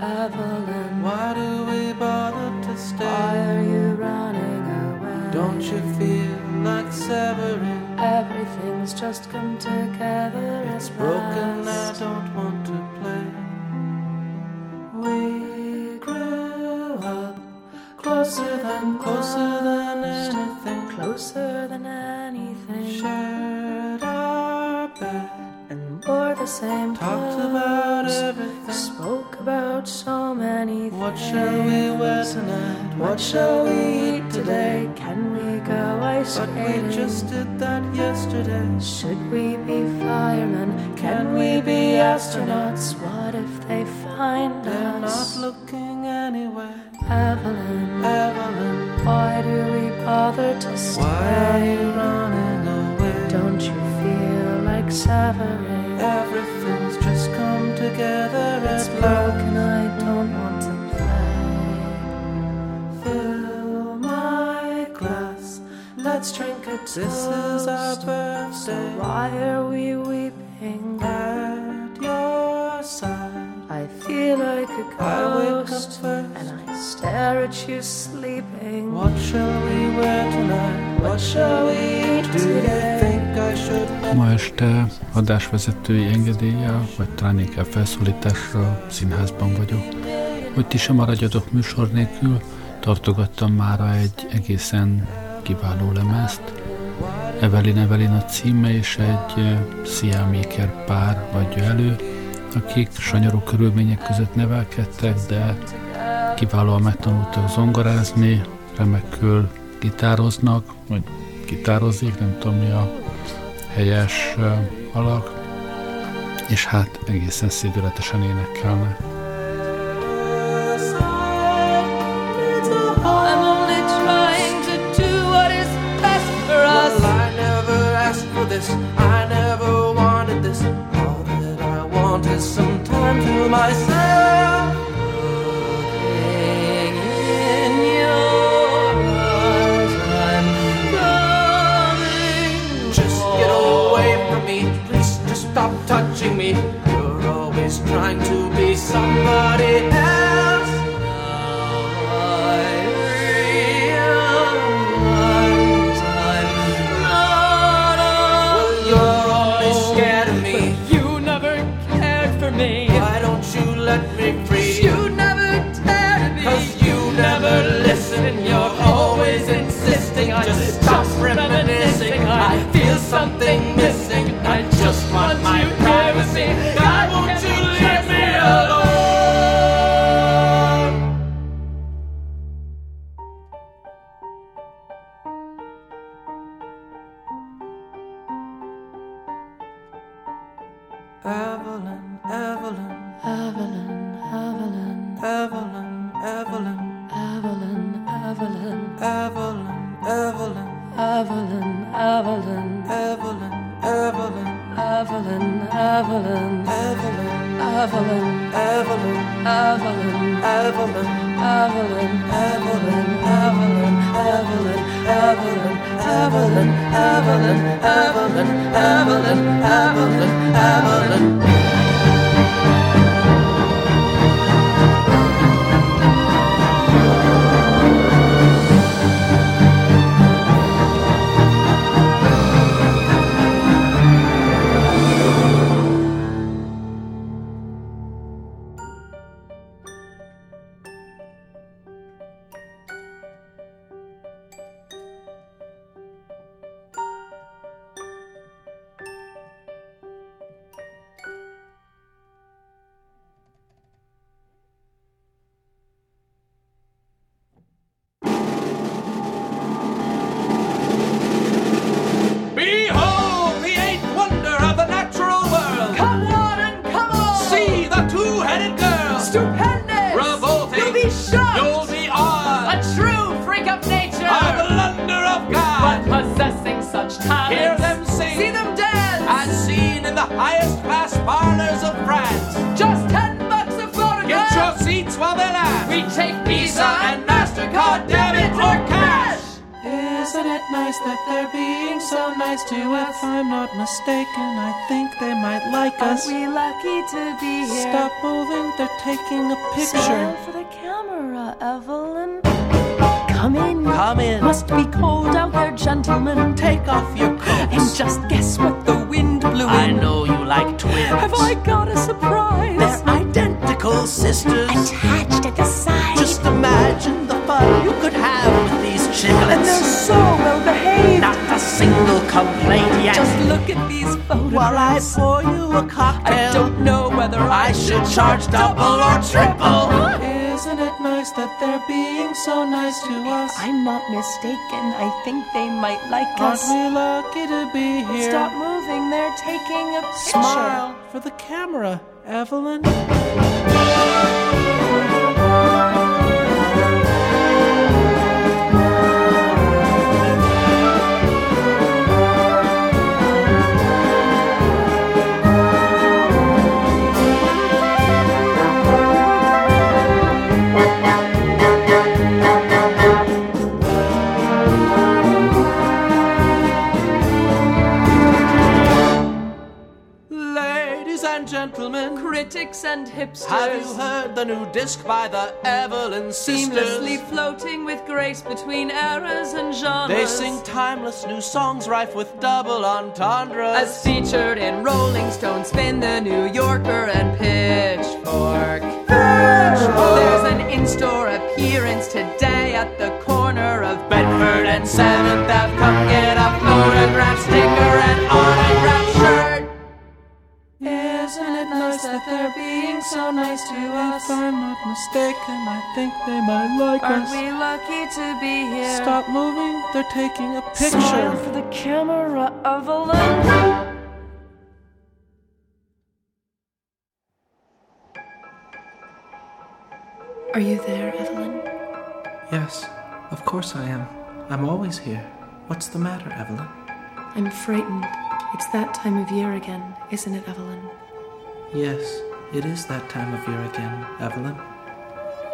Evelyn, why do we bother to stay? why are you running away? Don't you feel like severing? Everything's just come together. It's broken, I don't want to play. We grew up closer than Closer than anything, closer shall we wear tonight? What shall we eat today? Can we go ice But skating? we just did that yesterday. Should we be firemen? Can we be astronauts? Ma este adásvezetői engedéllyel, vagy talán inkább felszólításra színházban vagyok. Hogy ti sem maradjatok műsor nélkül, tartogattam mára egy egészen kiváló lemezt. Evelyn Evelyn a címe, és egy Siaméker pár adja elő, akik sanyarú körülmények között nevelkedtek, de kiválóan megtanultak zongorázni, remekül gitároznak, vagy gitározik, nem tudom mi a helyes uh, alak, és hát egészen szédületesen énekelnek. I'm only trying to be somebody else. I realize I'm not Well, you're only scared of me. You never cared for me. Why don't you let me free? You never be. Cause you never listen and you're always insisting I just stop reminiscing I feel something Evelyn, Evelyn, Evelyn, Evelyn, Evelyn, Evelyn, Evelyn, Evelyn, Evelyn, Evelyn, Evelyn, Evelyn, Evelyn, Evelyn, Evelyn, Evelyn, Evelyn, Evelyn, Evelyn, Evelyn, Evelyn, Evelyn, Evelyn, Evelyn, Evelyn, Evelyn, Evelyn, Evelyn, Evelyn, Evelyn, Evelyn, Evelyn. We take Visa and MasterCard, debit or cash. Isn't it nice that that they're being so nice to us. If I'm not mistaken, I think they might like Aren't us. we lucky to be here? Stop moving, they're taking a picture. Smile for the camera, Evelyn. Come in. Come in. Must be cold out there, gentlemen. Take off your coats. And just guess what the wind blew in. I know you like twins. Have I got a surprise? They're identical sisters. Attached at the side. Just imagine the fun you could have with these and they're chicklets. so well behaved. Not a single complaint yet. Just look at these photographs. While I pour you a cocktail, I don't know whether I I should charge double or triple. Isn't it nice that they're being so nice to us? I'm not mistaken. I think they might like us. Aren't we lucky to be here? Stop moving. They're taking a picture. Smile for the camera, Evelyn. Critics and hipsters. have you heard the new disc by the Evelyn Seamlessly floating with grace between eras and genres. They sing timeless new songs rife with double entendres. As featured in Rolling Stone, Spin the New Yorker, and Pitchfork. There's an in-store appearance today at the corner of Bedford and 7th If I'm not mistaken, I think they might like us. Aren't we lucky to be here? Stop moving, they're taking a picture. Smile for the camera, Evelyn. Are you there, Evelyn? Yes, of course I am. I'm always here. What's the matter, Evelyn? I'm frightened. It's that time of year again, isn't it, Evelyn? Yes, it is that time of year again, Evelyn.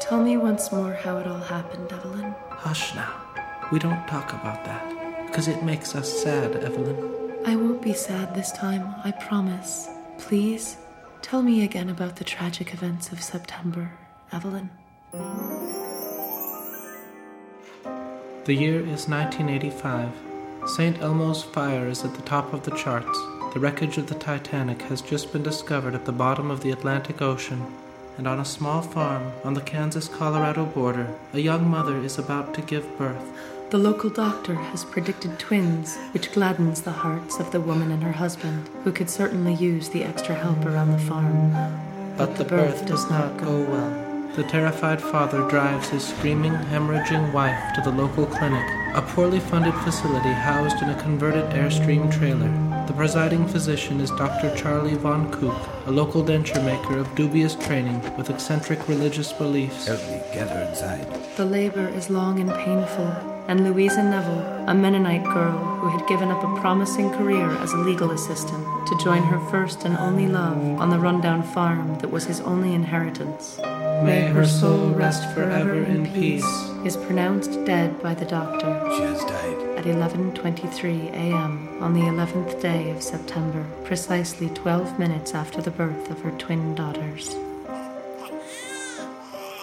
Tell me once more how it all happened, Evelyn. Hush now. We don't talk about that, because it makes us sad, Evelyn. I won't be sad this time, I promise. Please, tell me again about the tragic events of September, Evelyn. The year is 1985. St. Elmo's fire is at the top of the charts. The wreckage of the Titanic has just been discovered at the bottom of the Atlantic Ocean. And on a small farm on the Kansas Colorado border, a young mother is about to give birth. The local doctor has predicted twins, which gladdens the hearts of the woman and her husband, who could certainly use the extra help around the farm. But the birth does not go well. The terrified father drives his screaming, hemorrhaging wife to the local clinic, a poorly funded facility housed in a converted Airstream trailer. The presiding physician is Dr. Charlie Von Kook, a local denture maker of dubious training with eccentric religious beliefs. Help me get her inside. The labor is long and painful, and Louisa Neville, a Mennonite girl who had given up a promising career as a legal assistant to join her first and only love on the rundown farm that was his only inheritance, May her soul rest forever in peace. is pronounced dead by the doctor She has died. At 11:23 a.m. on the 11th day of September, precisely 12 minutes after the birth of her twin daughters.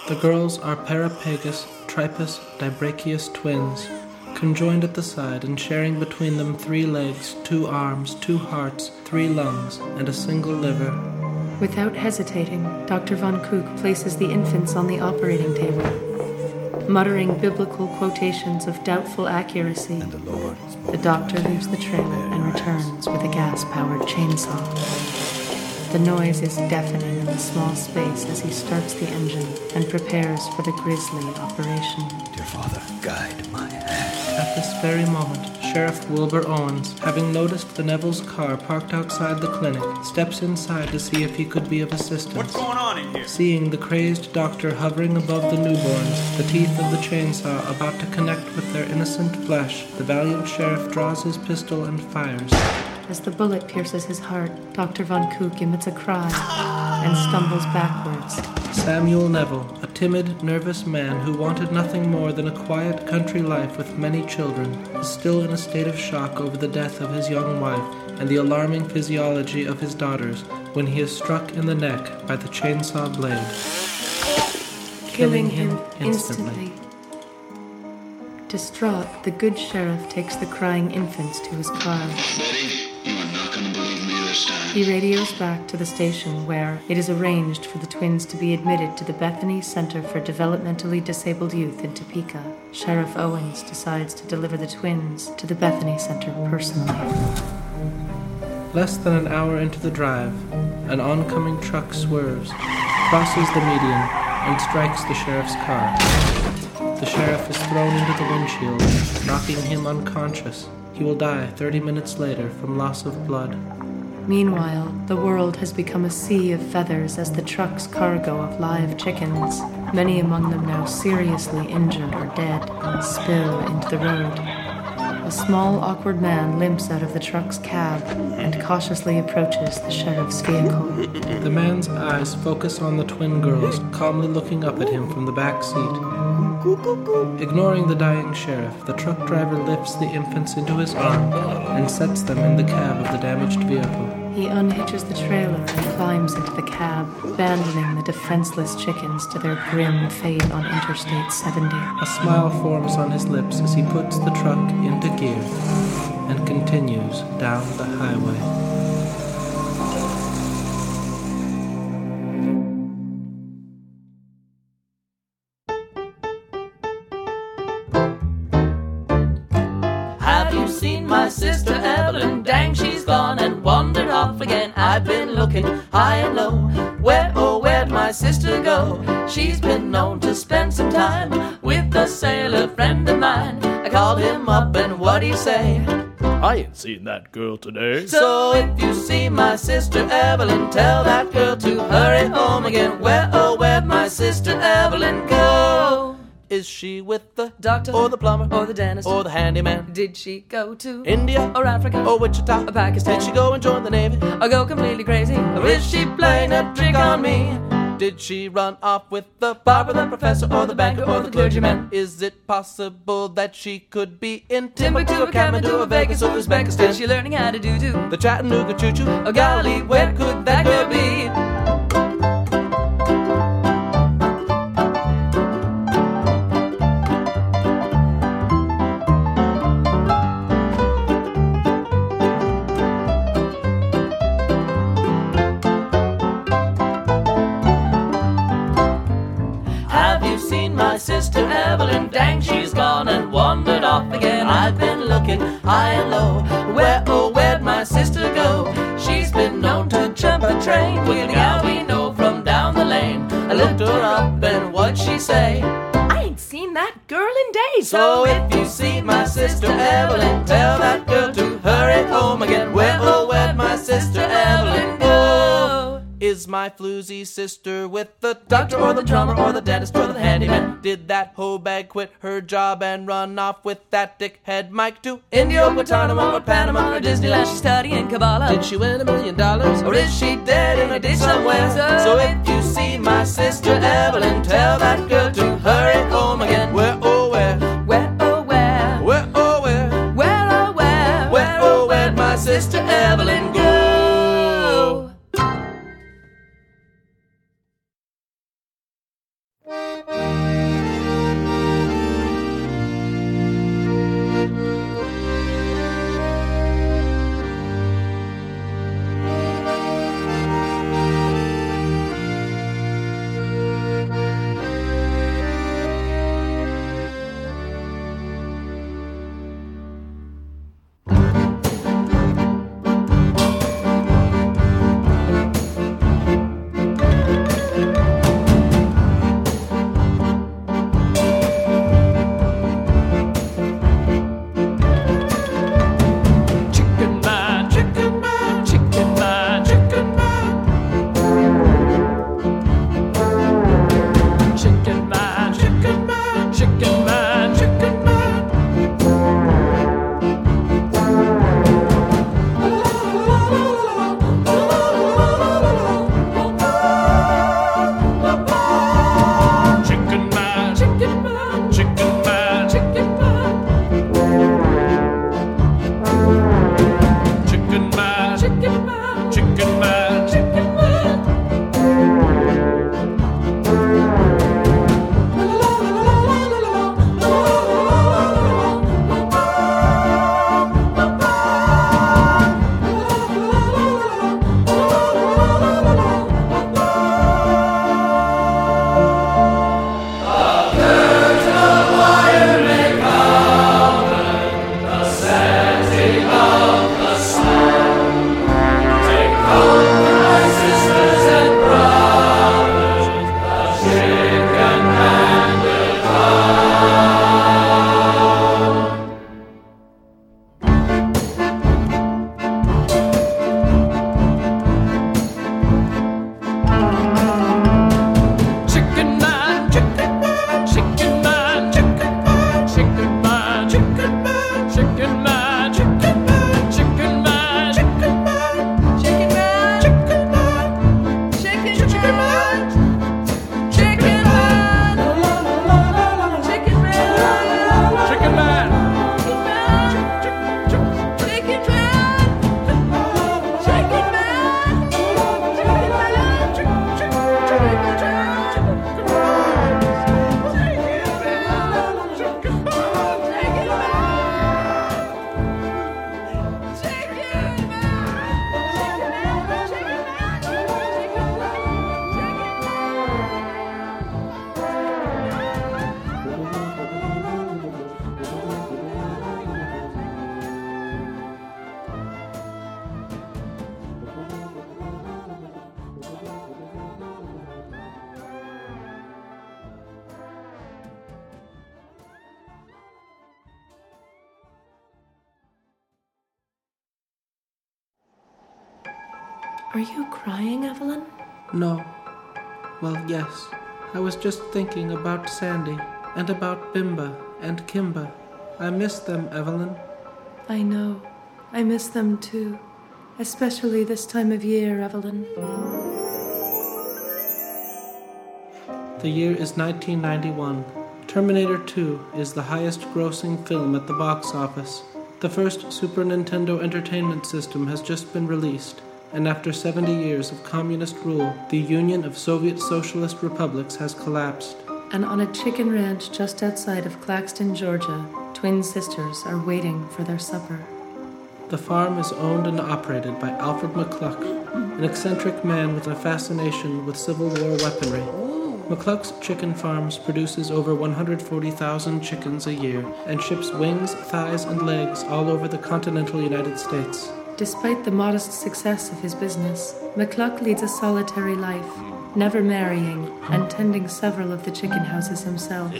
The girls are Parapagus, Tripus, Dibrachius twins, conjoined at the side and sharing between them three legs, two arms, two hearts, three lungs, and a single liver. Without hesitating, Dr. Von Kook places the infants on the operating table. Muttering biblical quotations of doubtful accuracy, the the doctor leaves the trailer and returns with a gas powered chainsaw. The noise is deafening in the small space as he starts the engine and prepares for the grisly operation. Dear Father, guide my hand. At this very moment, Sheriff Wilbur Owens, having noticed the Neville's car parked outside the clinic, steps inside to see if he could be of assistance. What's going on in here? Seeing the crazed doctor hovering above the newborns, the teeth of the chainsaw about to connect with their innocent flesh, the valiant sheriff draws his pistol and fires. As the bullet pierces his heart, Dr. Von Kook emits a cry and stumbles backwards. Samuel Neville, a timid, nervous man who wanted nothing more than a quiet country life with many children, is still in a state of shock over the death of his young wife and the alarming physiology of his daughters when he is struck in the neck by the chainsaw blade, killing him instantly. Distraught, the good sheriff takes the crying infants to his car. Betty, He radios back to the station where it is arranged for the twins to be admitted to the Bethany Center for Developmentally Disabled Youth in Topeka. Sheriff Owens decides to deliver the twins to the Bethany Center personally. Less than an hour into the drive, an oncoming truck swerves, crosses the median, and strikes the sheriff's car. The sheriff is thrown into the windshield, knocking him unconscious. He will die 30 minutes later from loss of blood. Meanwhile, the world has become a sea of feathers as the truck's cargo of live chickens, many among them now seriously injured or dead, spill into the road. A small, awkward man limps out of the truck's cab and cautiously approaches the sheriff's vehicle. The man's eyes focus on the twin girls, calmly looking up at him from the back seat. Ignoring the dying sheriff, the truck driver lifts the infants into his arm and sets them in the cab of the damaged vehicle. He unhitches the trailer and climbs into the cab, abandoning the defenseless chickens to their grim fate on Interstate 70. A smile forms on his lips as he puts the truck into gear and continues down the highway. Have you seen my sister Evelyn? Dang, she's gone and wandered off again. I've been looking high and low. Where, oh, where'd my sister go? She's been known to spend some time with a sailor friend of mine. I called him up and what'd he say? I ain't seen that girl today. So if you see my sister Evelyn, tell that girl to hurry home again. Where, oh, where'd my sister Evelyn go? Is she with the doctor or the plumber or the dentist or the handyman? Did she go to India or Africa or Wichita or Pakistan? Did she go and join the navy or go completely crazy? Or is she playing a trick on me? Did she run off with the barber, the professor, or the banker, or the clergyman? Is it possible that she could be in Timbuktu, or Kathmandu, or Vegas, or Uzbekistan? Is she learning how to do do the Chattanooga choo choo? Oh golly, where could that girl be? Sister Evelyn? Dang, she's gone and wandered off again. I've been looking high and low. Where, oh, where'd my sister go? She's been known to jump a train with a gal we know from down the lane. I looked her up and what'd she say? I ain't seen that girl in days. So if you see my sister Evelyn, tell that girl to hurry home again. Where, oh, where'd my sister Evelyn go? Is my floozy sister with the doctor or the drummer or the dentist or the handyman? Did that hoe bag quit her job and run off with that dickhead Mike to India or Guantanamo or Panama or Disneyland? She's studying Kabbalah. Did she win a million dollars? Or is she dead in a ditch somewhere? So if you see my sister Evelyn, tell that girl to hurry home again. Where, Are you crying, Evelyn? No. Well, yes. I was just thinking about Sandy and about Bimba and Kimba. I miss them, Evelyn. I know. I miss them too. Especially this time of year, Evelyn. The year is 1991. Terminator 2 is the highest grossing film at the box office. The first Super Nintendo Entertainment System has just been released, and after 70 years of communist rule, the Union of Soviet Socialist Republics has collapsed. And on a chicken ranch just outside of Claxton, Georgia, twin sisters are waiting for their supper. The farm is owned and operated by Alfred McCluck, an eccentric man with a fascination with Civil War weaponry. McCluck's Chicken Farms produces over 140,000 chickens a year and ships wings, thighs, and legs all over the continental United States. Despite the modest success of his business, McCluck leads a solitary life, never marrying and tending several of the chicken houses himself.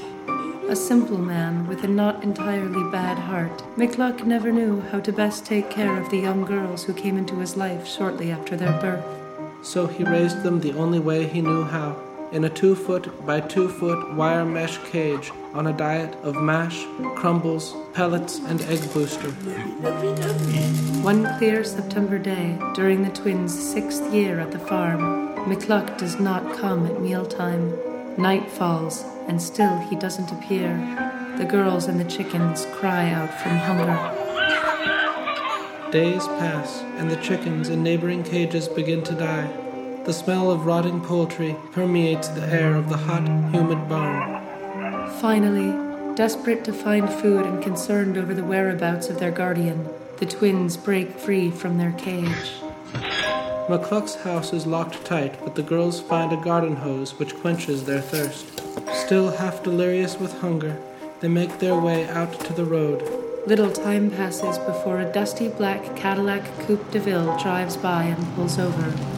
A simple man with a not entirely bad heart, McCluck never knew how to best take care of the young girls who came into his life shortly after their birth. So he raised them the only way he knew how in a two foot by two foot wire mesh cage on a diet of mash, crumbles, pellets, and egg booster. One clear September day, during the twins' sixth year at the farm, McCluck does not come at mealtime. Night falls, and still he doesn't appear. The girls and the chickens cry out from hunger. Days pass, and the chickens in neighboring cages begin to die. The smell of rotting poultry permeates the air of the hot, humid barn. Finally, desperate to find food and concerned over the whereabouts of their guardian, the twins break free from their cage. McCluck's house is locked tight, but the girls find a garden hose which quenches their thirst. Still half delirious with hunger, they make their way out to the road. Little time passes before a dusty black Cadillac Coupe de Ville drives by and pulls over.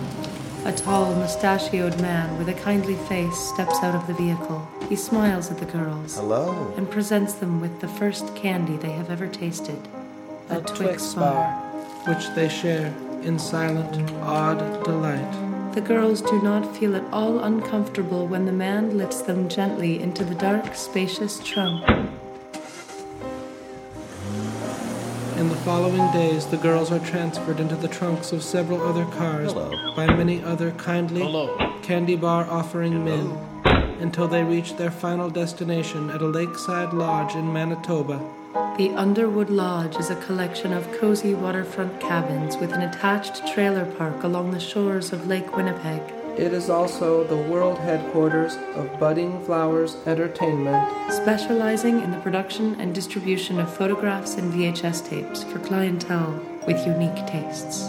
A tall, mustachioed man with a kindly face steps out of the vehicle. He smiles at the girls. Hello. And presents them with the first candy they have ever tasted a, a Twix, Twix bar, which they share in silent, awed delight. The girls do not feel at all uncomfortable when the man lifts them gently into the dark, spacious trunk. In the following days, the girls are transferred into the trunks of several other cars Hello. by many other kindly Hello. candy bar offering men until they reach their final destination at a lakeside lodge in Manitoba. The Underwood Lodge is a collection of cozy waterfront cabins with an attached trailer park along the shores of Lake Winnipeg. It is also the world headquarters of Budding Flowers Entertainment, specializing in the production and distribution of photographs and VHS tapes for clientele with unique tastes.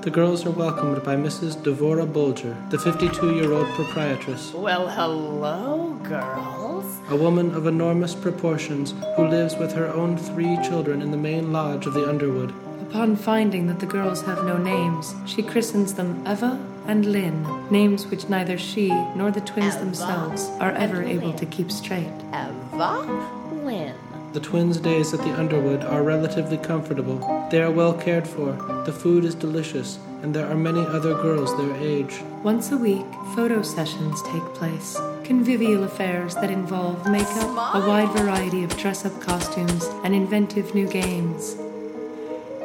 The girls are welcomed by Mrs. Devora Bulger, the 52 year old proprietress. Well, hello, girls. A woman of enormous proportions who lives with her own three children in the main lodge of the Underwood. Upon finding that the girls have no names, she christens them Eva and Lynn, names which neither she nor the twins Eva themselves are ever able to keep straight. Eva, Lynn. The twins' days at the Underwood are relatively comfortable. They are well cared for, the food is delicious, and there are many other girls their age. Once a week, photo sessions take place. Convivial affairs that involve makeup, a wide variety of dress up costumes, and inventive new games.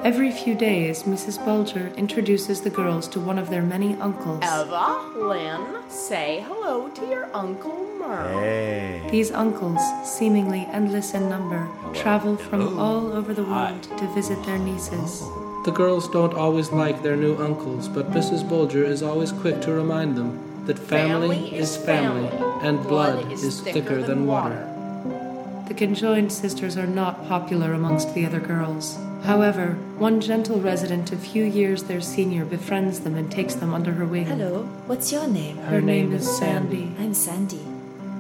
Every few days, Mrs. Bulger introduces the girls to one of their many uncles. Eva, Lynn, say hello to your Uncle Merle. Hey. These uncles, seemingly endless in number, travel from all over the world to visit their nieces. The girls don't always like their new uncles, but Mrs. Bulger is always quick to remind them that family, Family is is family, family. and blood, Blood is is thicker thicker than than water. The conjoined sisters are not popular amongst the other girls. However, one gentle resident a few years their senior befriends them and takes them under her wing. Hello, what's your name? Her name is Sandy. I'm Sandy.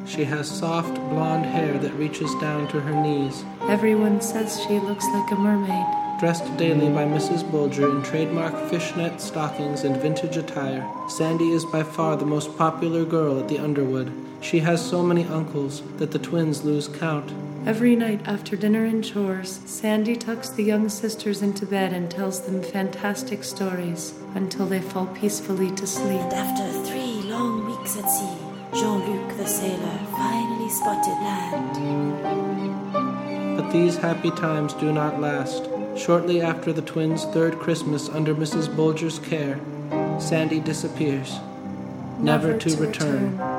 She has soft blonde hair that reaches down to her knees. Everyone says she looks like a mermaid. Dressed daily by Mrs. Bulger in trademark fishnet stockings and vintage attire, Sandy is by far the most popular girl at the Underwood. She has so many uncles that the twins lose count. Every night after dinner and chores, Sandy tucks the young sisters into bed and tells them fantastic stories until they fall peacefully to sleep. And after three long weeks at sea, Jean Luc the sailor finally spotted land. But these happy times do not last. Shortly after the twins' third Christmas under Mrs. Bulger's care, Sandy disappears, never, never to, to, return. return.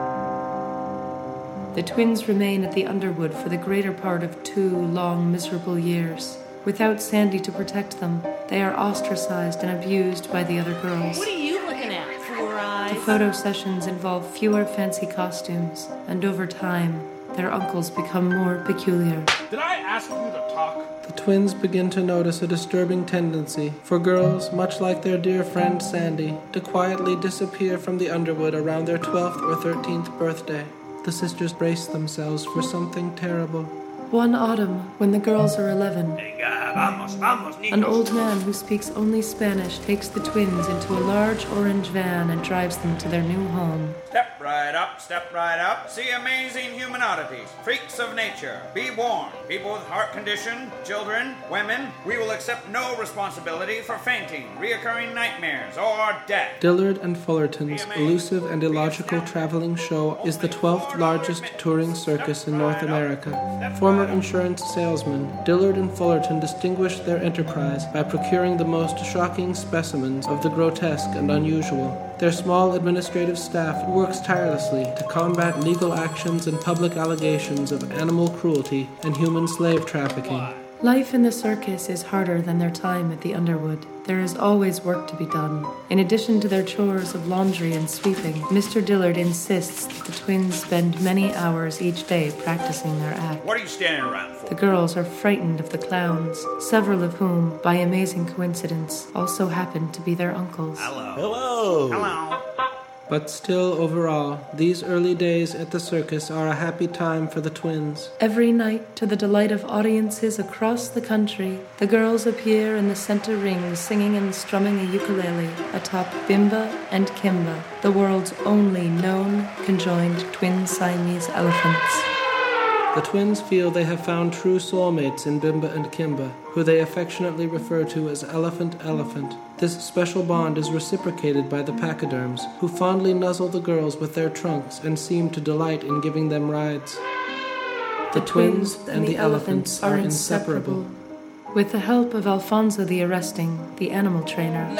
The twins remain at the Underwood for the greater part of two long, miserable years. Without Sandy to protect them, they are ostracized and abused by the other girls. What are you looking at, Four Eyes? The photo sessions involve fewer fancy costumes, and over time, their uncles become more peculiar. Did I ask you to talk? The twins begin to notice a disturbing tendency for girls, much like their dear friend Sandy, to quietly disappear from the Underwood around their 12th or 13th birthday the sisters brace themselves for something terrible. One autumn, when the girls are 11, an old man who speaks only Spanish takes the twins into a large orange van and drives them to their new home. Step right up, step right up. See amazing human oddities, freaks of nature. Be warned. People with heart condition, children, women. We will accept no responsibility for fainting, reoccurring nightmares, or death. Dillard and Fullerton's elusive and illogical traveling show is the 12th largest touring circus in North America. Former insurance salesman Dillard and Fullerton distinguished their enterprise by procuring the most shocking specimens of the grotesque and unusual. Their small administrative staff works tirelessly to combat legal actions and public allegations of animal cruelty and human slave trafficking. Life in the circus is harder than their time at the Underwood. There is always work to be done. In addition to their chores of laundry and sweeping, Mr. Dillard insists that the twins spend many hours each day practicing their act. What are you standing around for? The girls are frightened of the clowns, several of whom, by amazing coincidence, also happen to be their uncles. Hello. Hello. Hello. But still, overall, these early days at the circus are a happy time for the twins. Every night, to the delight of audiences across the country, the girls appear in the center ring singing and strumming a ukulele atop Bimba and Kimba, the world's only known conjoined twin Siamese elephants. The twins feel they have found true soulmates in Bimba and Kimba, who they affectionately refer to as Elephant Elephant. This special bond is reciprocated by the pachyderms, who fondly nuzzle the girls with their trunks and seem to delight in giving them rides. The, the twins and the elephants are inseparable. With the help of Alfonso the Arresting, the animal trainer,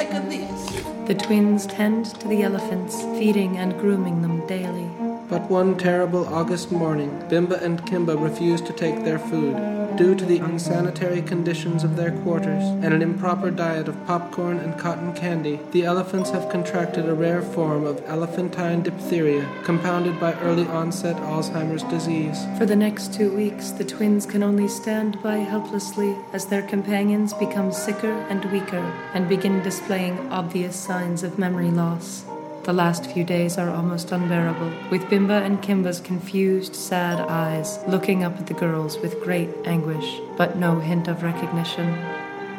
the twins tend to the elephants, feeding and grooming them daily. But one terrible August morning, Bimba and Kimba refused to take their food due to the unsanitary conditions of their quarters and an improper diet of popcorn and cotton candy. The elephants have contracted a rare form of elephantine diphtheria, compounded by early onset Alzheimer's disease. For the next two weeks, the twins can only stand by helplessly as their companions become sicker and weaker and begin displaying obvious signs of memory loss. The last few days are almost unbearable, with Bimba and Kimba's confused, sad eyes looking up at the girls with great anguish, but no hint of recognition.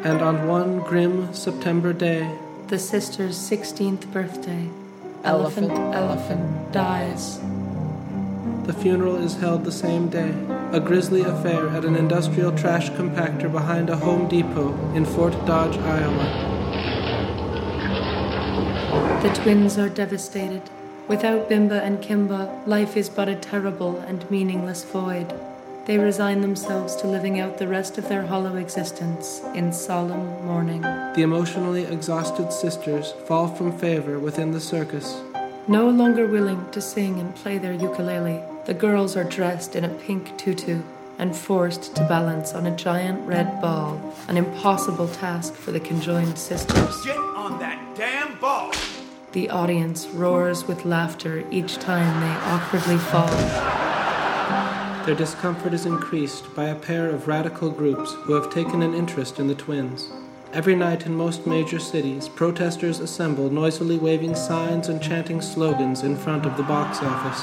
And on one grim September day, the sister's 16th birthday, Elephant Elephant dies. The funeral is held the same day, a grisly affair at an industrial trash compactor behind a Home Depot in Fort Dodge, Iowa. The twins are devastated. Without Bimba and Kimba, life is but a terrible and meaningless void. They resign themselves to living out the rest of their hollow existence in solemn mourning. The emotionally exhausted sisters fall from favor within the circus. No longer willing to sing and play their ukulele, the girls are dressed in a pink tutu and forced to balance on a giant red ball, an impossible task for the conjoined sisters. Get on that damn ball! The audience roars with laughter each time they awkwardly fall. Their discomfort is increased by a pair of radical groups who have taken an interest in the twins. Every night in most major cities, protesters assemble noisily waving signs and chanting slogans in front of the box office.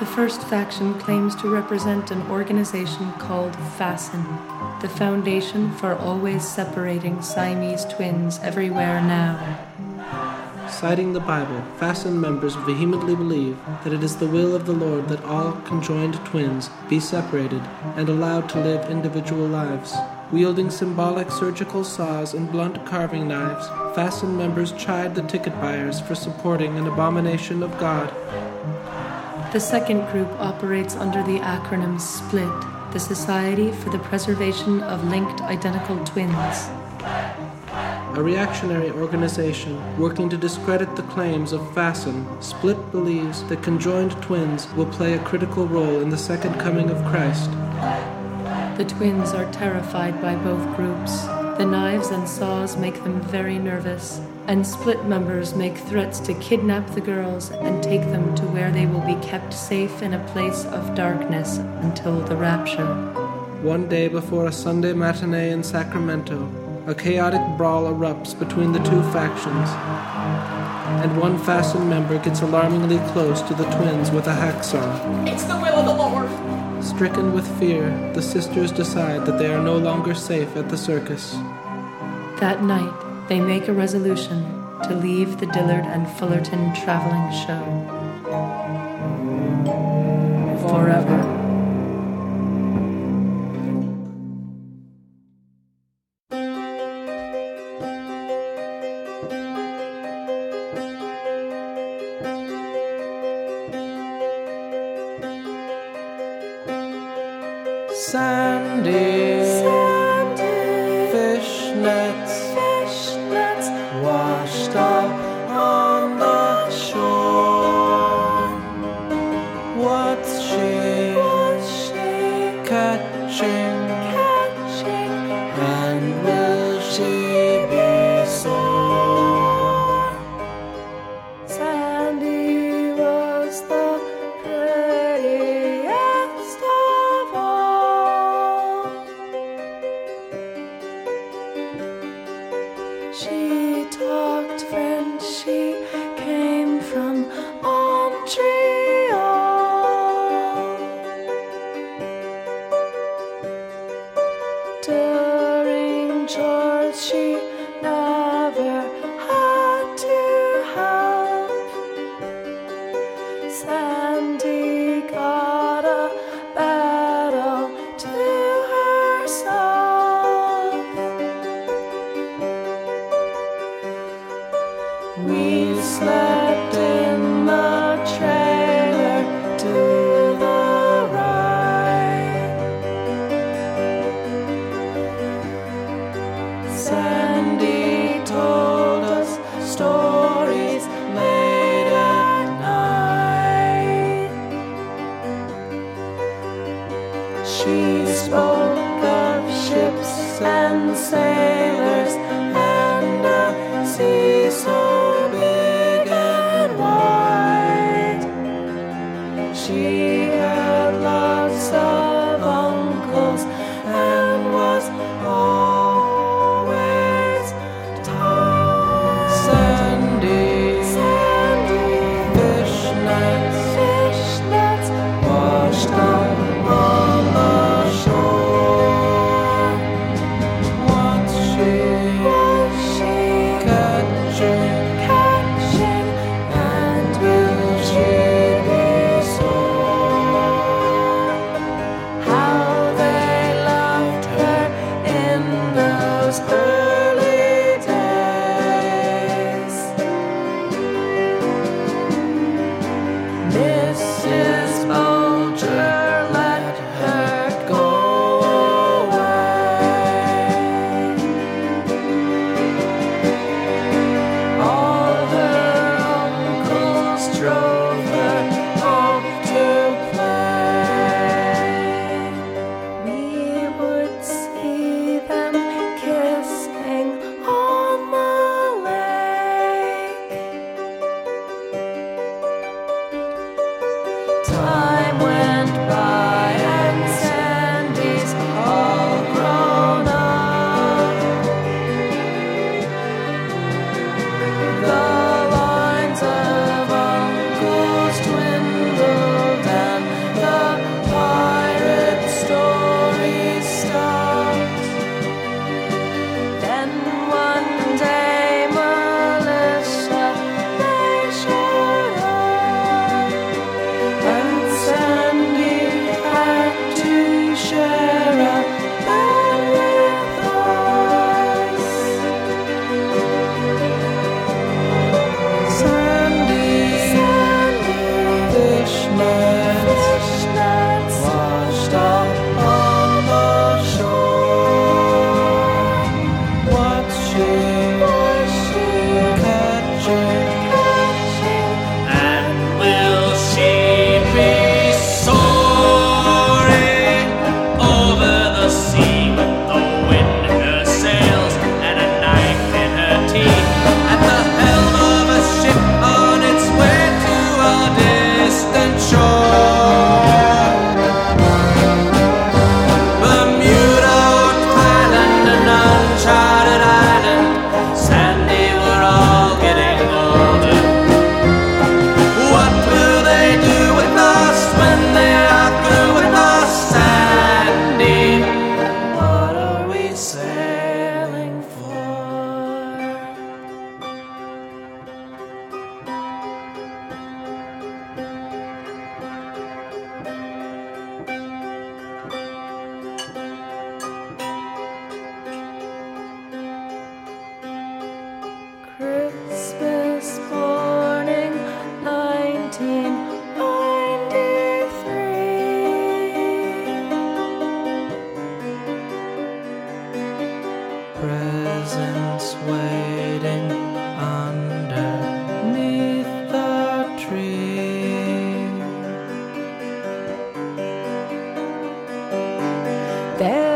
The first faction claims to represent an organization called FASN, the Foundation for Always Separating Siamese Twins Everywhere Now. Citing the Bible, Fasten members vehemently believe that it is the will of the Lord that all conjoined twins be separated and allowed to live individual lives. Wielding symbolic surgical saws and blunt carving knives, Fasten members chide the ticket buyers for supporting an abomination of God. The second group operates under the acronym SPLIT, the Society for the Preservation of Linked Identical Twins. A reactionary organization working to discredit the claims of Fasten, Split believes that conjoined twins will play a critical role in the second coming of Christ. The twins are terrified by both groups. The knives and saws make them very nervous, and split members make threats to kidnap the girls and take them to where they will be kept safe in a place of darkness until the rapture. One day before a Sunday matinee in Sacramento, a chaotic brawl erupts between the two factions, and one Fasten member gets alarmingly close to the twins with a hacksaw. It's the will of the Lord. Stricken with fear, the sisters decide that they are no longer safe at the circus. That night, they make a resolution to leave the Dillard and Fullerton traveling show. Forever. Yeah.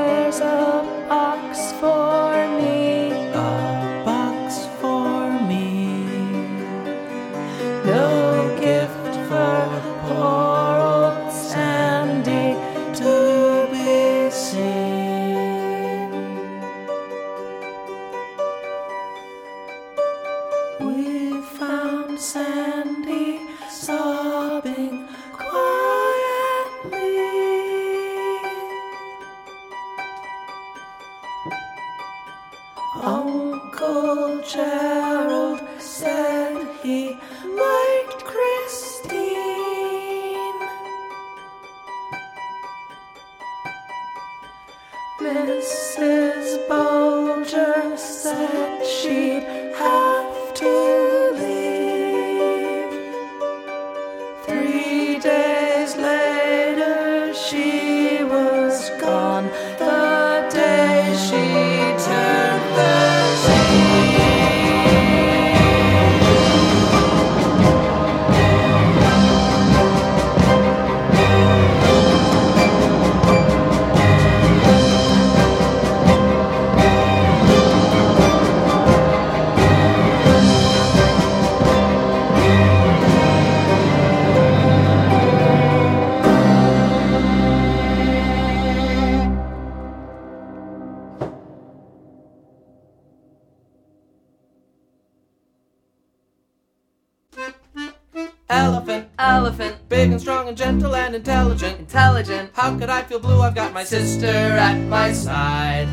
Elephant, elephant, big and strong and gentle and intelligent, intelligent. How could I feel blue? I've got my sister at my side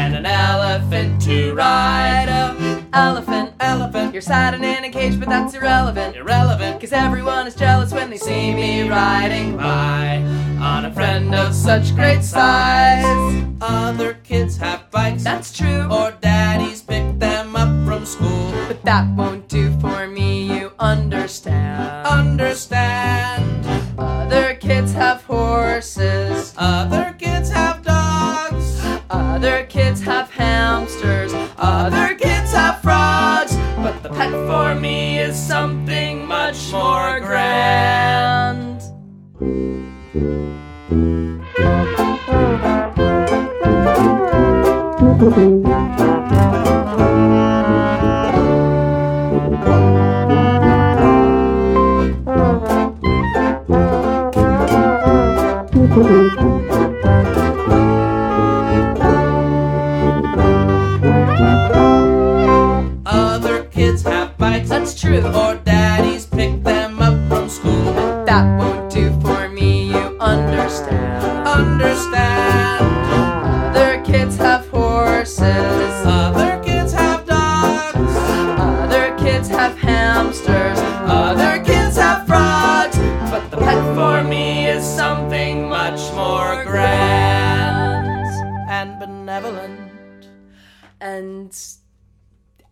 and an elephant to ride. A elephant, elephant. You're sad and in a cage, but that's irrelevant, irrelevant. Cause everyone is jealous when they see me riding by on a friend of such great size. Other kids have bikes, that's true, or daddies pick them up from school. But that won't understand. Other kids have horses. Other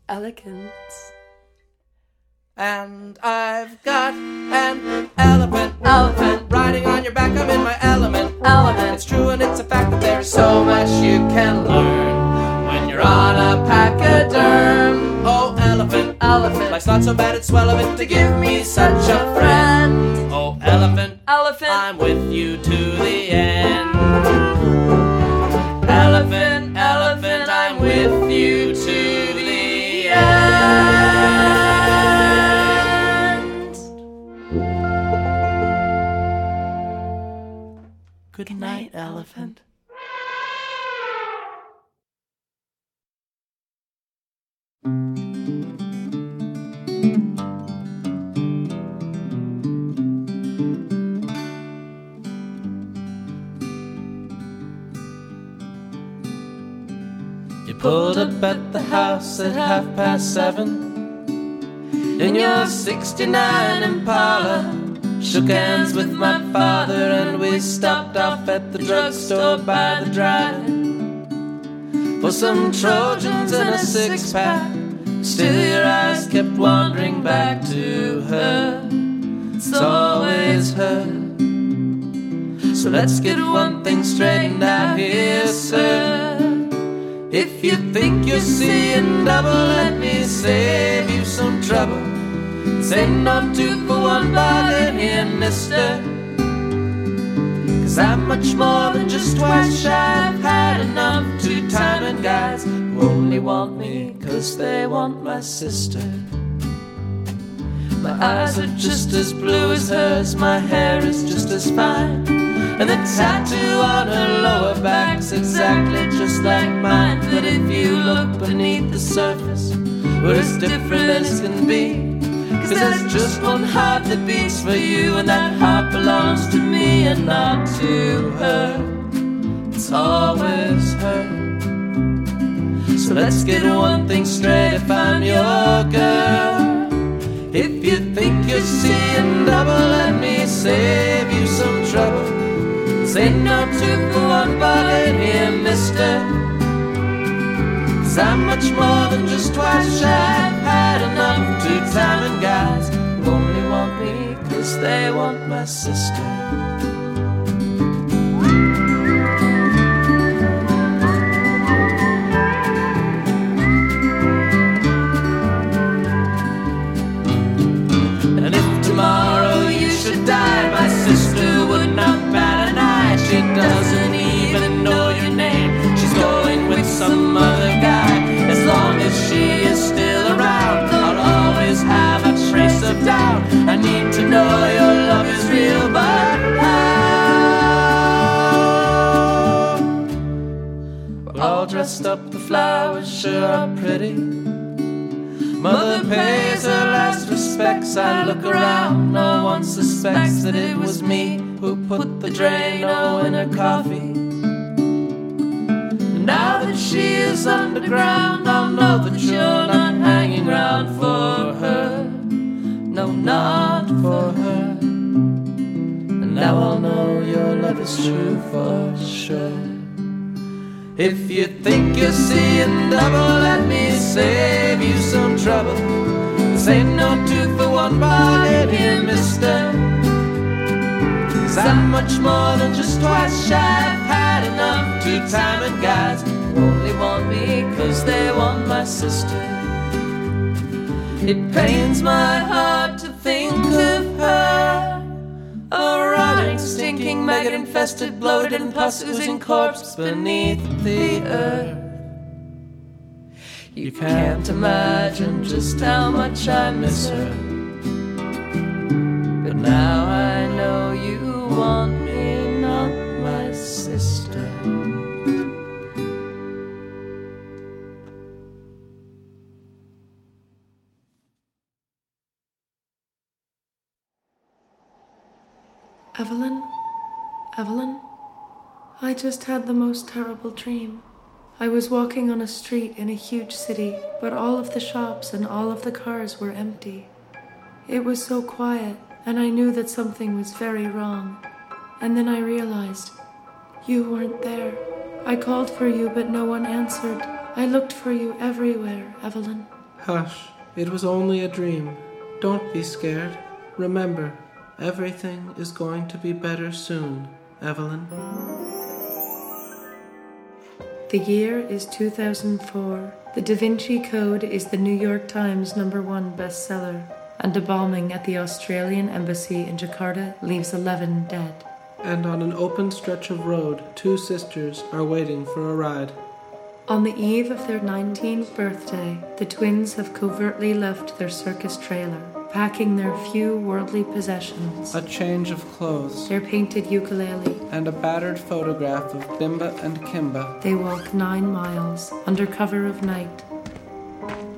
elegant. And I've got an elephant, elephant riding on your back. I'm in my element, element. It's true and it's a fact that there's so much you can learn when you're on a pachyderm. Oh, elephant, elephant. Life's not so bad, it's swell of it to give me such a friend. Oh, elephant, elephant. I'm with you to the end. Good night, elephant. You pulled up at the house at half past seven in your 69 Impala. Shook hands with my father and we stopped off at the drugstore by the drive-in for some Trojans and a six pack. Still, your eyes kept wandering back to her. It's always her. So let's get one thing straightened out here, sir. If you think you're seeing double, let me save you some trouble. Say no two for one bargain here, mister. Cause I'm much more than just twice shy. I've had enough two timing guys who only want me cause they want my sister. My eyes are just as blue as hers, my hair is just as fine. And the tattoo on her lower back's exactly just like mine. But if you look beneath the surface, we're as different as can be. Cause there's just one heart that beats for you, and that heart belongs to me and not to her. It's always her. So let's get one thing straight if I'm your girl. If you think you're seeing double, let me save you some trouble. Say no for one bargain here, mister. Cause I'm much more than just twice shy. I've had enough two-timing guys who only want me cause they want my sister. And dressed up, the flowers sure are pretty. Mother pays her last respects. I look around, no one suspects that it was me who put the Drano in her coffee. Now that she is underground, I'll know that you're not hanging around for her. No, not for her. And now I'll know your love is true for sure. If you think you're seeing double, let me save you some trouble. Ain't no two for one bargain here, mister. Cause I'm much more than just twice shy. I've had enough two-timing guys only want me cause they want my sister. It pains my heart to think of stinking, maggot infested, bloated, and pus oozing corpse beneath the earth. You can't imagine just how much I miss her. But now I know you want me, not my sister. Evelyn? Evelyn? I just had the most terrible dream. I was walking on a street in a huge city, but all of the shops and all of the cars were empty. It was so quiet, and I knew that something was very wrong. And then I realized you weren't there. I called for you, but no one answered. I looked for you everywhere, Evelyn. Hush, it was only a dream. Don't be scared. Remember, everything is going to be better soon, Evelyn. The year is 2004. The Da Vinci Code is the New York Times number one bestseller, and a bombing at the Australian Embassy in Jakarta leaves 11 dead. And on an open stretch of road, two sisters are waiting for a ride. On the eve of their 19th birthday, the twins have covertly left their circus trailer, packing their few worldly possessions A change of clothes their painted ukulele. and a battered photograph of Bimba and Kimba. They walk nine miles under cover of night.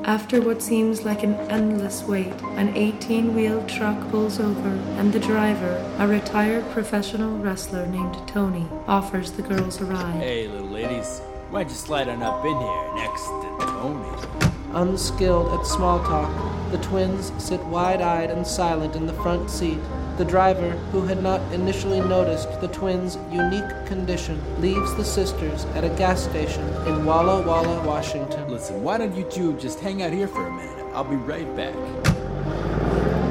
After what seems like an endless wait, an 18 wheeled truck pulls over, and the driver, a retired professional wrestler named Tony, offers the girls a ride. Hey, little ladies, why'd you slide on up in here next to Tony? Unskilled at small talk, the twins sit wide eyed and silent in the front seat. The driver, who had not initially noticed the twins' unique condition, leaves the sisters at a gas station in Walla Walla, Washington. Listen, why don't you two just hang out here for a minute? I'll be right back.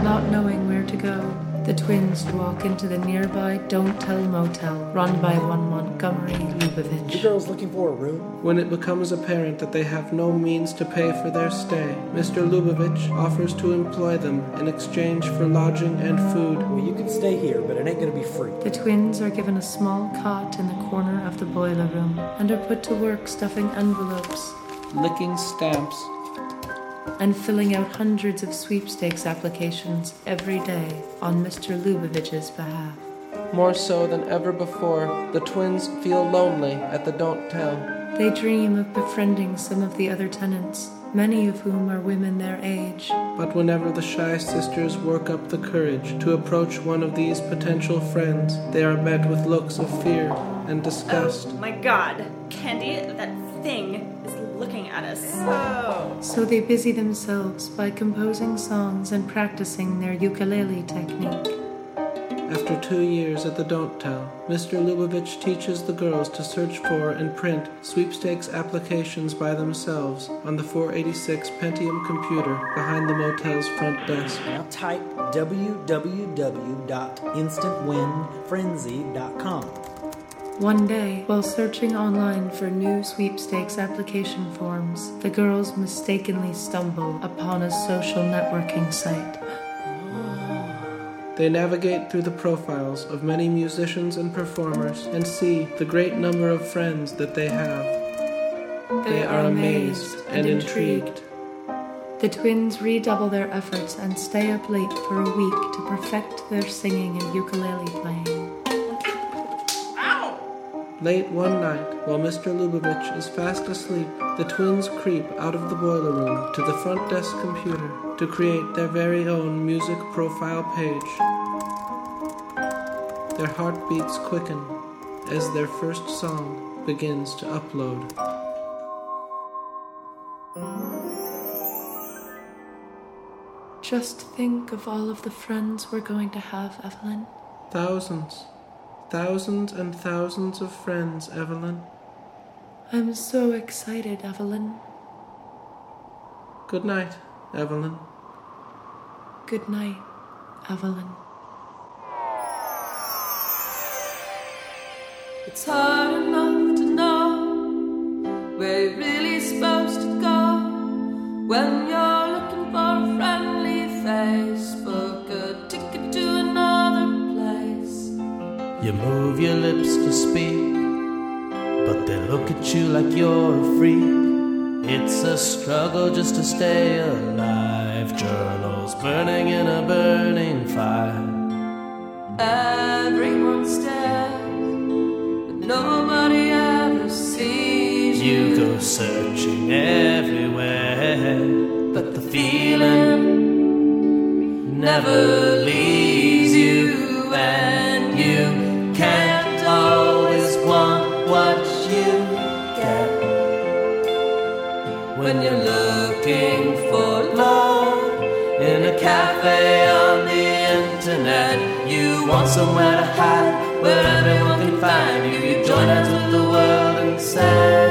Not knowing where to go, the twins walk into the nearby Don't Tell Motel, run by one Montgomery Lubavitch. You girls looking for a room? When it becomes apparent that they have no means to pay for their stay, Mr. Lubavitch offers to employ them in exchange for lodging and food. Well, you can stay here, but it ain't gonna be free. The twins are given a small cot in the corner of the boiler room and are put to work stuffing envelopes licking stamps, and filling out hundreds of sweepstakes applications every day on Mr. Lubavitch's behalf. More so than ever before, the twins feel lonely at the Don't Tell. They dream of befriending some of the other tenants, many of whom are women their age. But whenever the shy sisters work up the courage to approach one of these potential friends, they are met with looks of fear and disgust. Oh my god, Candy, that thing is looking at us. Oh. So they busy themselves by composing songs and practicing their ukulele technique. After two years at the Don't Tell, Mr. Lubavitch teaches the girls to search for and print sweepstakes applications by themselves on the 486 Pentium computer behind the motel's front desk. Now type www.instantwinfrenzy.com. One day, while searching online for new sweepstakes application forms, the girls mistakenly stumble upon a social networking site. They navigate through the profiles of many musicians and performers and see the great number of friends that they have. They are amazed and intrigued. The twins redouble their efforts and stay up late for a week to perfect their singing and ukulele playing. Late one night, while Mr. Lubavitch is fast asleep, the twins creep out of the boiler room to the front desk computer to create their very own music profile page. Their heartbeats quicken as their first song begins to upload. Just think of all of the friends we're going to have, Evelyn. Thousands, thousands and thousands of friends, Evelyn. I'm so excited, Evelyn. Good night, Evelyn. Good night, Evelyn. It's hard enough to know where you're really supposed to go when you're looking for a friendly face. You move your lips to speak, but they look at you like you're a freak. It's a struggle just to stay alive. Journals burning in a burning fire. Everyone stares, but nobody ever sees You You go searching everywhere, but the feeling never leaves somewhere to hide where everyone can find you. You join hands with the world and say,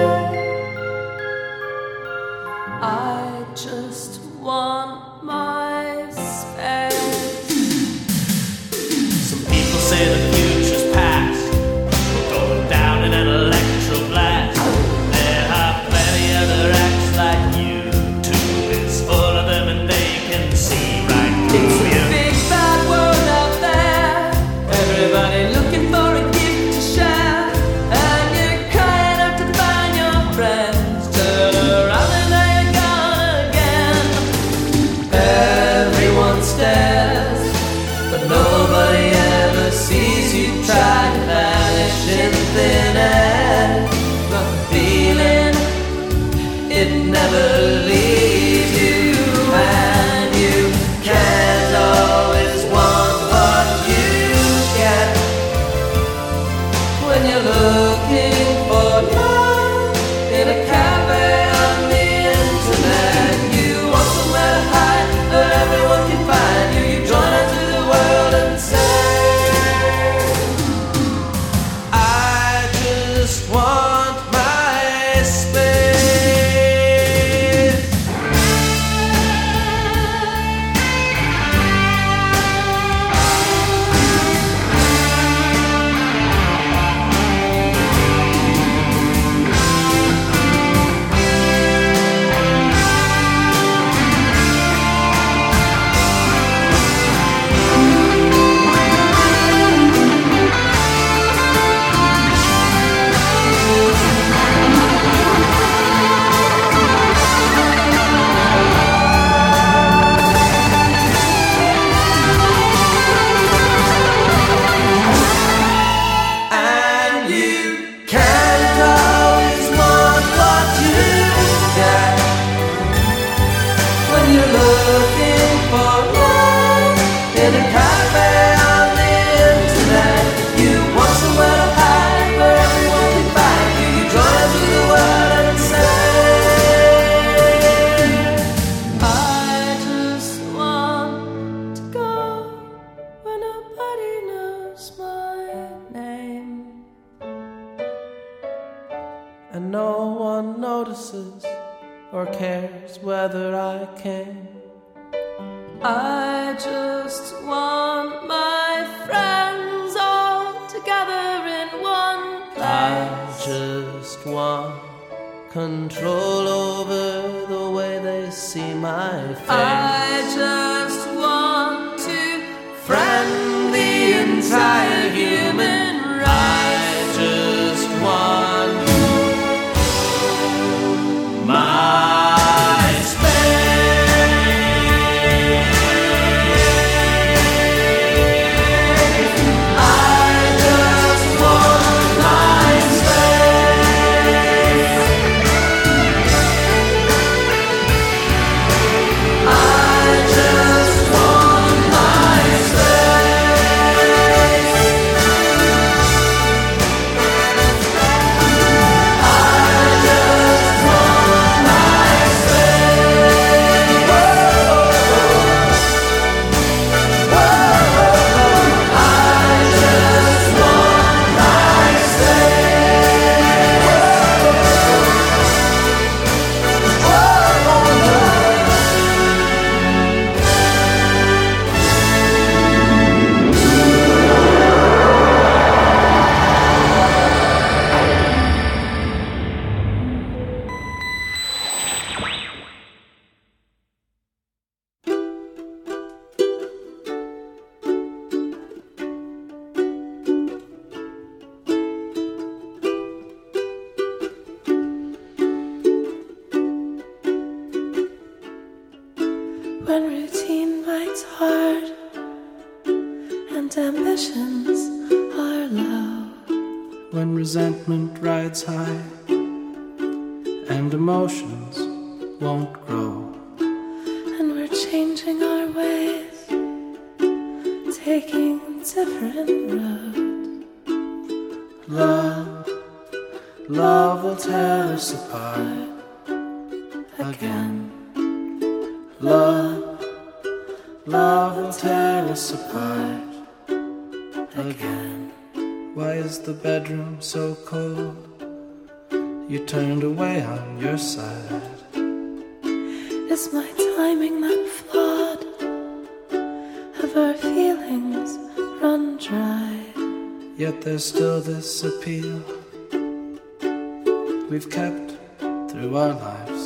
our lives.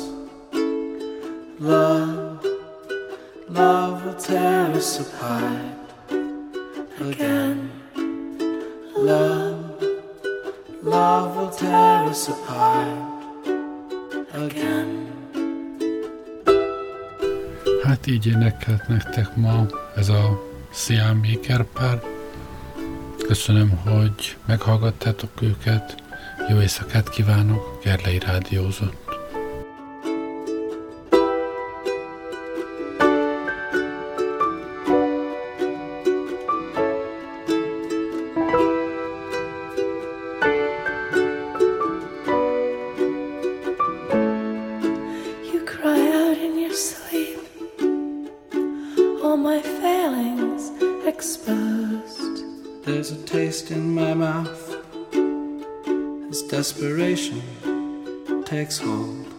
Love, love will tear us apart again. Love, love will tear us apart again. Hát így énekelt nektek ma ez a Siam pár. Köszönöm, hogy meghallgattátok őket. Jó éjszakát kívánok, Gerlei Rádiózott. takes home.